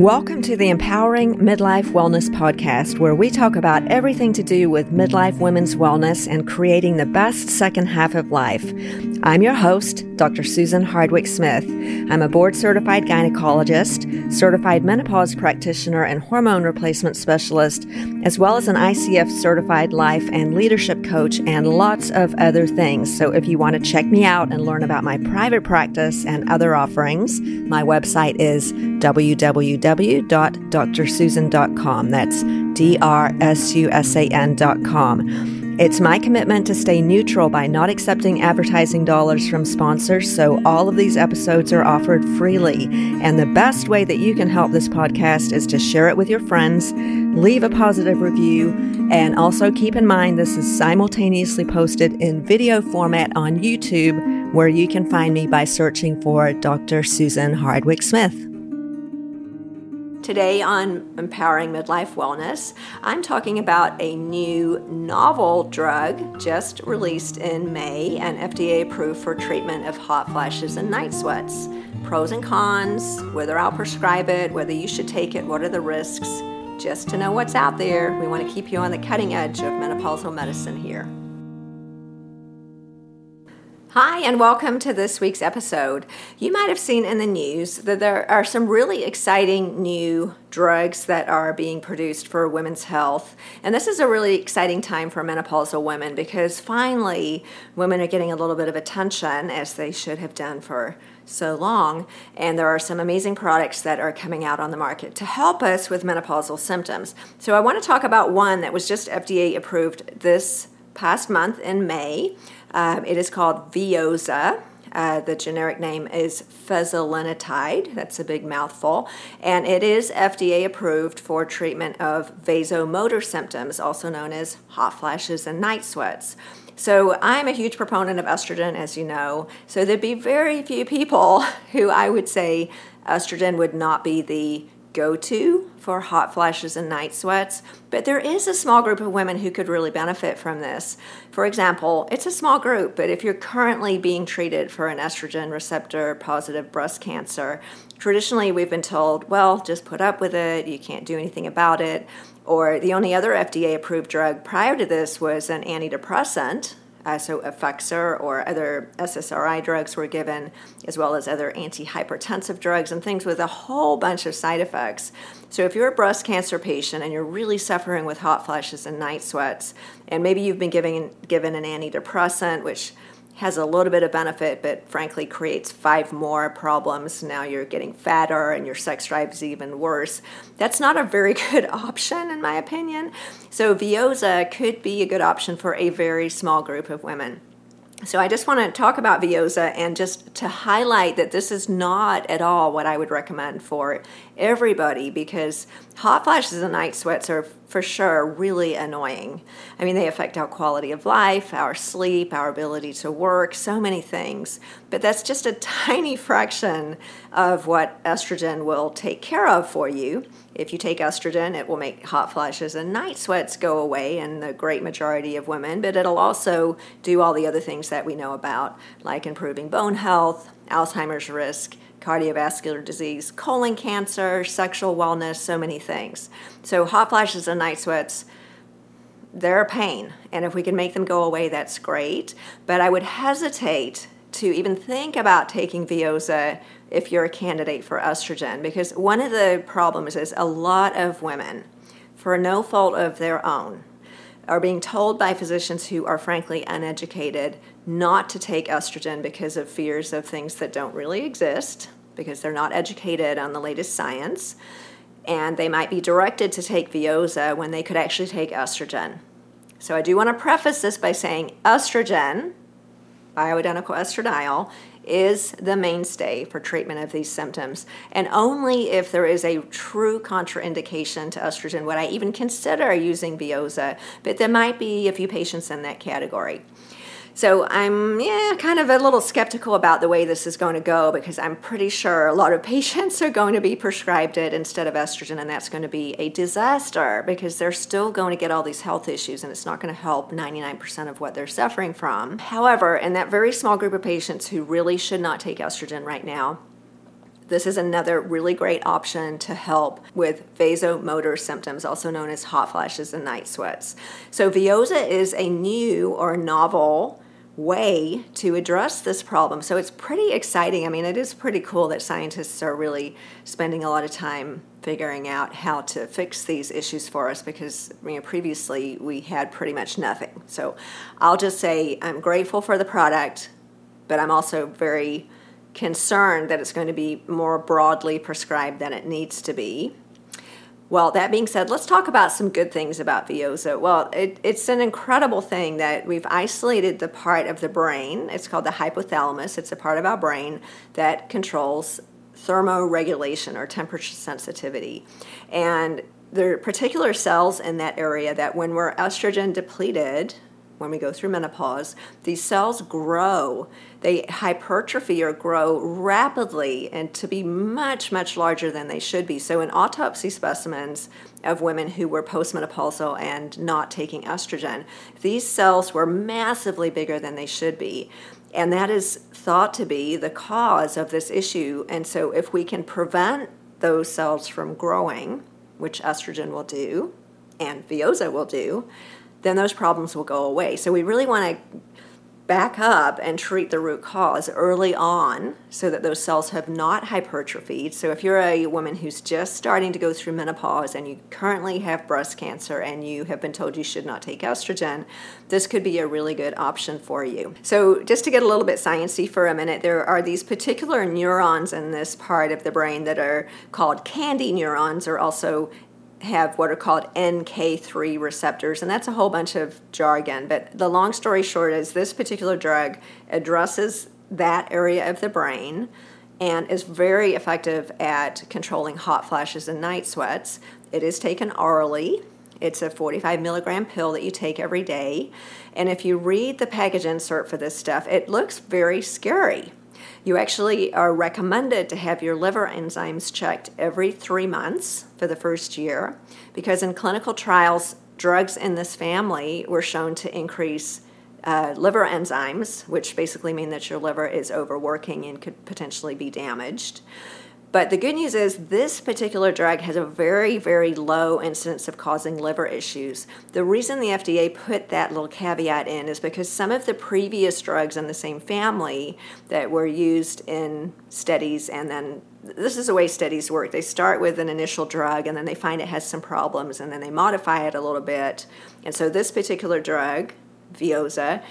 Welcome to the Empowering Midlife Wellness Podcast, where we talk about everything to do with midlife women's wellness and creating the best second half of life. I'm your host, Dr. Susan Hardwick Smith. I'm a board certified gynecologist, certified menopause practitioner, and hormone replacement specialist, as well as an ICF certified life and leadership coach, and lots of other things. So if you want to check me out and learn about my private practice and other offerings, my website is www www.drsusan.com. That's D R S U S A N.com. It's my commitment to stay neutral by not accepting advertising dollars from sponsors, so all of these episodes are offered freely. And the best way that you can help this podcast is to share it with your friends, leave a positive review, and also keep in mind this is simultaneously posted in video format on YouTube, where you can find me by searching for Dr. Susan Hardwick Smith. Today on Empowering Midlife Wellness, I'm talking about a new novel drug just released in May and FDA approved for treatment of hot flashes and night sweats. Pros and cons, whether I'll prescribe it, whether you should take it, what are the risks. Just to know what's out there, we want to keep you on the cutting edge of menopausal medicine here. Hi, and welcome to this week's episode. You might have seen in the news that there are some really exciting new drugs that are being produced for women's health. And this is a really exciting time for menopausal women because finally women are getting a little bit of attention as they should have done for so long. And there are some amazing products that are coming out on the market to help us with menopausal symptoms. So I want to talk about one that was just FDA approved this past month in May. Um, it is called Veozah. Uh, the generic name is fezolinetant. That's a big mouthful. And it is FDA approved for treatment of vasomotor symptoms, also known as hot flashes and night sweats. So I'm a huge proponent of estrogen, as you know. So there'd be very few people who I would say estrogen would not be the go to for hot flashes and night sweats, but there is a small group of women who could really benefit from this. For example, it's a small group, but if you're currently being treated for an estrogen receptor positive breast cancer, traditionally we've been told, well, just put up with it, you can't do anything about it. Or the only other FDA approved drug prior to this was an antidepressant, uh, so Effexor or other SSRI drugs were given, as well as other antihypertensive drugs and things with a whole bunch of side effects. So, if you're a breast cancer patient and you're really suffering with hot flashes and night sweats, and maybe you've been given given an antidepressant, which has a little bit of benefit, but frankly creates five more problems. Now you're getting fatter and your sex drive is even worse. That's not a very good option, in my opinion. So, Veozah could be a good option for a very small group of women. So I just want to talk about Veozah and just to highlight that this is not at all what I would recommend for everybody because hot flashes and night sweats are for sure really annoying. I mean, they affect our quality of life, our sleep, our ability to work, so many things. But that's just a tiny fraction of what estrogen will take care of for you. If you take estrogen, it will make hot flashes and night sweats go away in the great majority of women, but it'll also do all the other things that we know about, like improving bone health, Alzheimer's risk, cardiovascular disease, colon cancer, sexual wellness, so many things. So, hot flashes and night sweats, they're a pain. And if we can make them go away, that's great. But I would hesitate to even think about taking Veozah if you're a candidate for estrogen because one of the problems is a lot of women, for no fault of their own, are being told by physicians who are frankly uneducated not to take estrogen because of fears of things that don't really exist, because they're not educated on the latest science, and they might be directed to take Veozah when they could actually take estrogen. So I do want to preface this by saying estrogen, bioidentical estradiol, is the mainstay for treatment of these symptoms. And only if there is a true contraindication to estrogen would I even consider using Veozah, but there might be a few patients in that category. So I'm yeah, kind of a little skeptical about the way this is going to go because I'm pretty sure a lot of patients are going to be prescribed it instead of estrogen, and that's going to be a disaster because they're still going to get all these health issues and it's not going to help 99% of what they're suffering from. However, in that very small group of patients who really should not take estrogen right now, this is another really great option to help with vasomotor symptoms, also known as hot flashes and night sweats. So, Veozah is a new or novel way to address this problem. So it's pretty exciting. I mean, it is pretty cool that scientists are really spending a lot of time figuring out how to fix these issues for us because you know, previously we had pretty much nothing. So I'll just say I'm grateful for the product, but I'm also very concerned that it's going to be more broadly prescribed than it needs to be. Well, that being said, let's talk about some good things about Veozah. Well, it, it's an incredible thing that we've isolated the part of the brain. It's called the hypothalamus. It's a part of our brain that controls thermoregulation or temperature sensitivity. And there are particular cells in that area that, when we're estrogen depleted, when we go through menopause, these cells grow. They hypertrophy or grow rapidly and to be much, much larger than they should be. So, in autopsy specimens of women who were postmenopausal and not taking estrogen, these cells were massively bigger than they should be. And that is thought to be the cause of this issue. And so, if we can prevent those cells from growing, which estrogen will do and Veozah will do, then those problems will go away. So we really want to back up and treat the root cause early on so that those cells have not hypertrophied. So if you're a woman who's just starting to go through menopause and you currently have breast cancer and you have been told you should not take estrogen, this could be a really good option for you. So just to get a little bit sciency for a minute, there are these particular neurons in this part of the brain that are called KNDy neurons or also have what are called NK3 receptors, and that's a whole bunch of jargon. But the long story short is this particular drug addresses that area of the brain and is very effective at controlling hot flashes and night sweats. It is taken orally. It's a 45 milligram pill that you take every day. And if you read the package insert for this stuff, it looks very scary. You actually are recommended to have your liver enzymes checked every three months for the first year because in clinical trials, drugs in this family were shown to increase uh, liver enzymes, which basically mean that your liver is overworking and could potentially be damaged. But the good news is this particular drug has a very, very low incidence of causing liver issues. The reason the FDA put that little caveat in is because some of the previous drugs in the same family that were used in studies and then this is the way studies work. They start with an initial drug and then they find it has some problems and then they modify it a little bit. And so this particular drug, Veozah,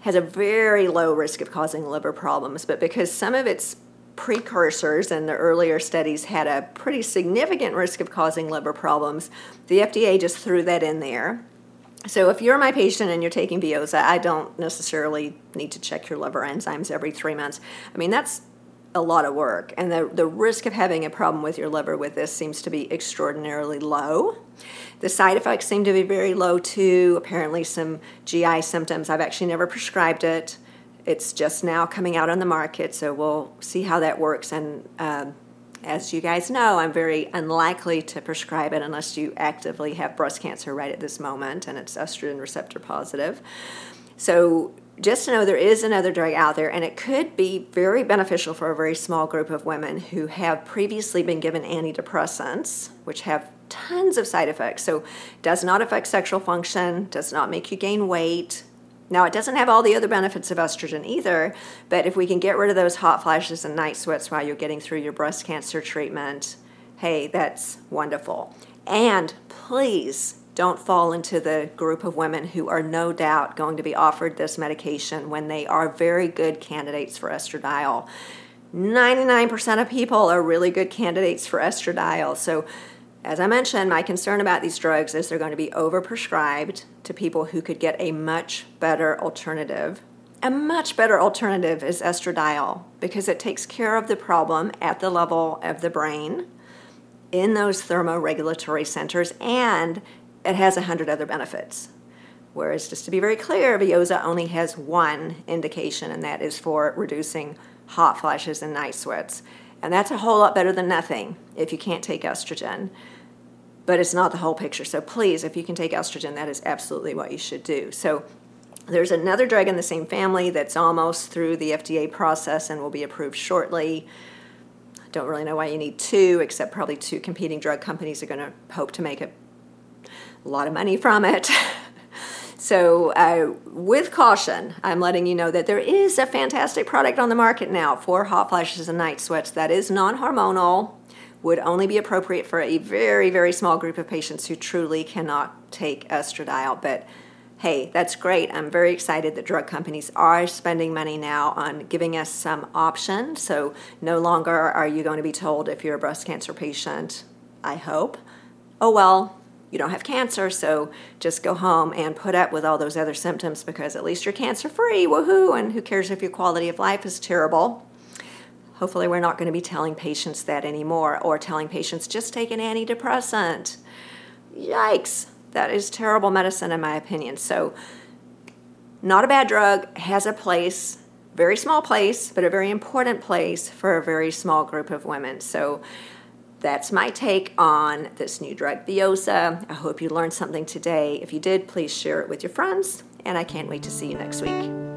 has a very low risk of causing liver problems, but because some of its precursors and the earlier studies had a pretty significant risk of causing liver problems, the FDA just threw that in there. So if you're my patient and you're taking Veozah, I don't necessarily need to check your liver enzymes every three months. I mean, that's a lot of work, and the, the risk of having a problem with your liver with this seems to be extraordinarily low. The side effects seem to be very low too. Apparently, some GI symptoms. I've actually never prescribed it. It's just now coming out on the market, so we'll see how that works. And um, as you guys know, I'm very unlikely to prescribe it unless you actively have breast cancer right at this moment and it's estrogen receptor positive. So just to know there is another drug out there, and it could be very beneficial for a very small group of women who have previously been given antidepressants, which have tons of side effects. So, does not affect sexual function, does not make you gain weight, now, it doesn't have all the other benefits of estrogen either, but if we can get rid of those hot flashes and night sweats while you're getting through your breast cancer treatment, hey, that's wonderful. And please don't fall into the group of women who are no doubt going to be offered this medication when they are very good candidates for estradiol. 99% of people are really good candidates for estradiol. So as I mentioned, my concern about these drugs is they're going to be overprescribed to people who could get a much better alternative. A much better alternative is estradiol because it takes care of the problem at the level of the brain in those thermoregulatory centers and it has a hundred other benefits. Whereas, just to be very clear, Veozah only has one indication, and that is for reducing hot flashes and night sweats. And that's a whole lot better than nothing if you can't take estrogen. But it's not the whole picture. So please, if you can take estrogen, that is absolutely what you should do. So there's another drug in the same family that's almost through the FDA process and will be approved shortly. I don't really know why you need two, except probably two competing drug companies are going to hope to make a lot of money from it. so, uh, with caution, I'm letting you know that there is a fantastic product on the market now for hot flashes and night sweats that is non hormonal, would only be appropriate for a very, very small group of patients who truly cannot take estradiol. But hey, that's great. I'm very excited that drug companies are spending money now on giving us some option. So no longer are you going to be told if you're a breast cancer patient, I hope, oh well, you don't have cancer, so just go home and put up with all those other symptoms because at least you're cancer free. Woohoo! And who cares if your quality of life is terrible? Hopefully, we're not going to be telling patients that anymore or telling patients just take an antidepressant. Yikes! That is terrible medicine, in my opinion. So, not a bad drug, has a place, very small place, but a very important place for a very small group of women. So, that's my take on this new drug, Veozah. I hope you learned something today. If you did, please share it with your friends, and I can't wait to see you next week.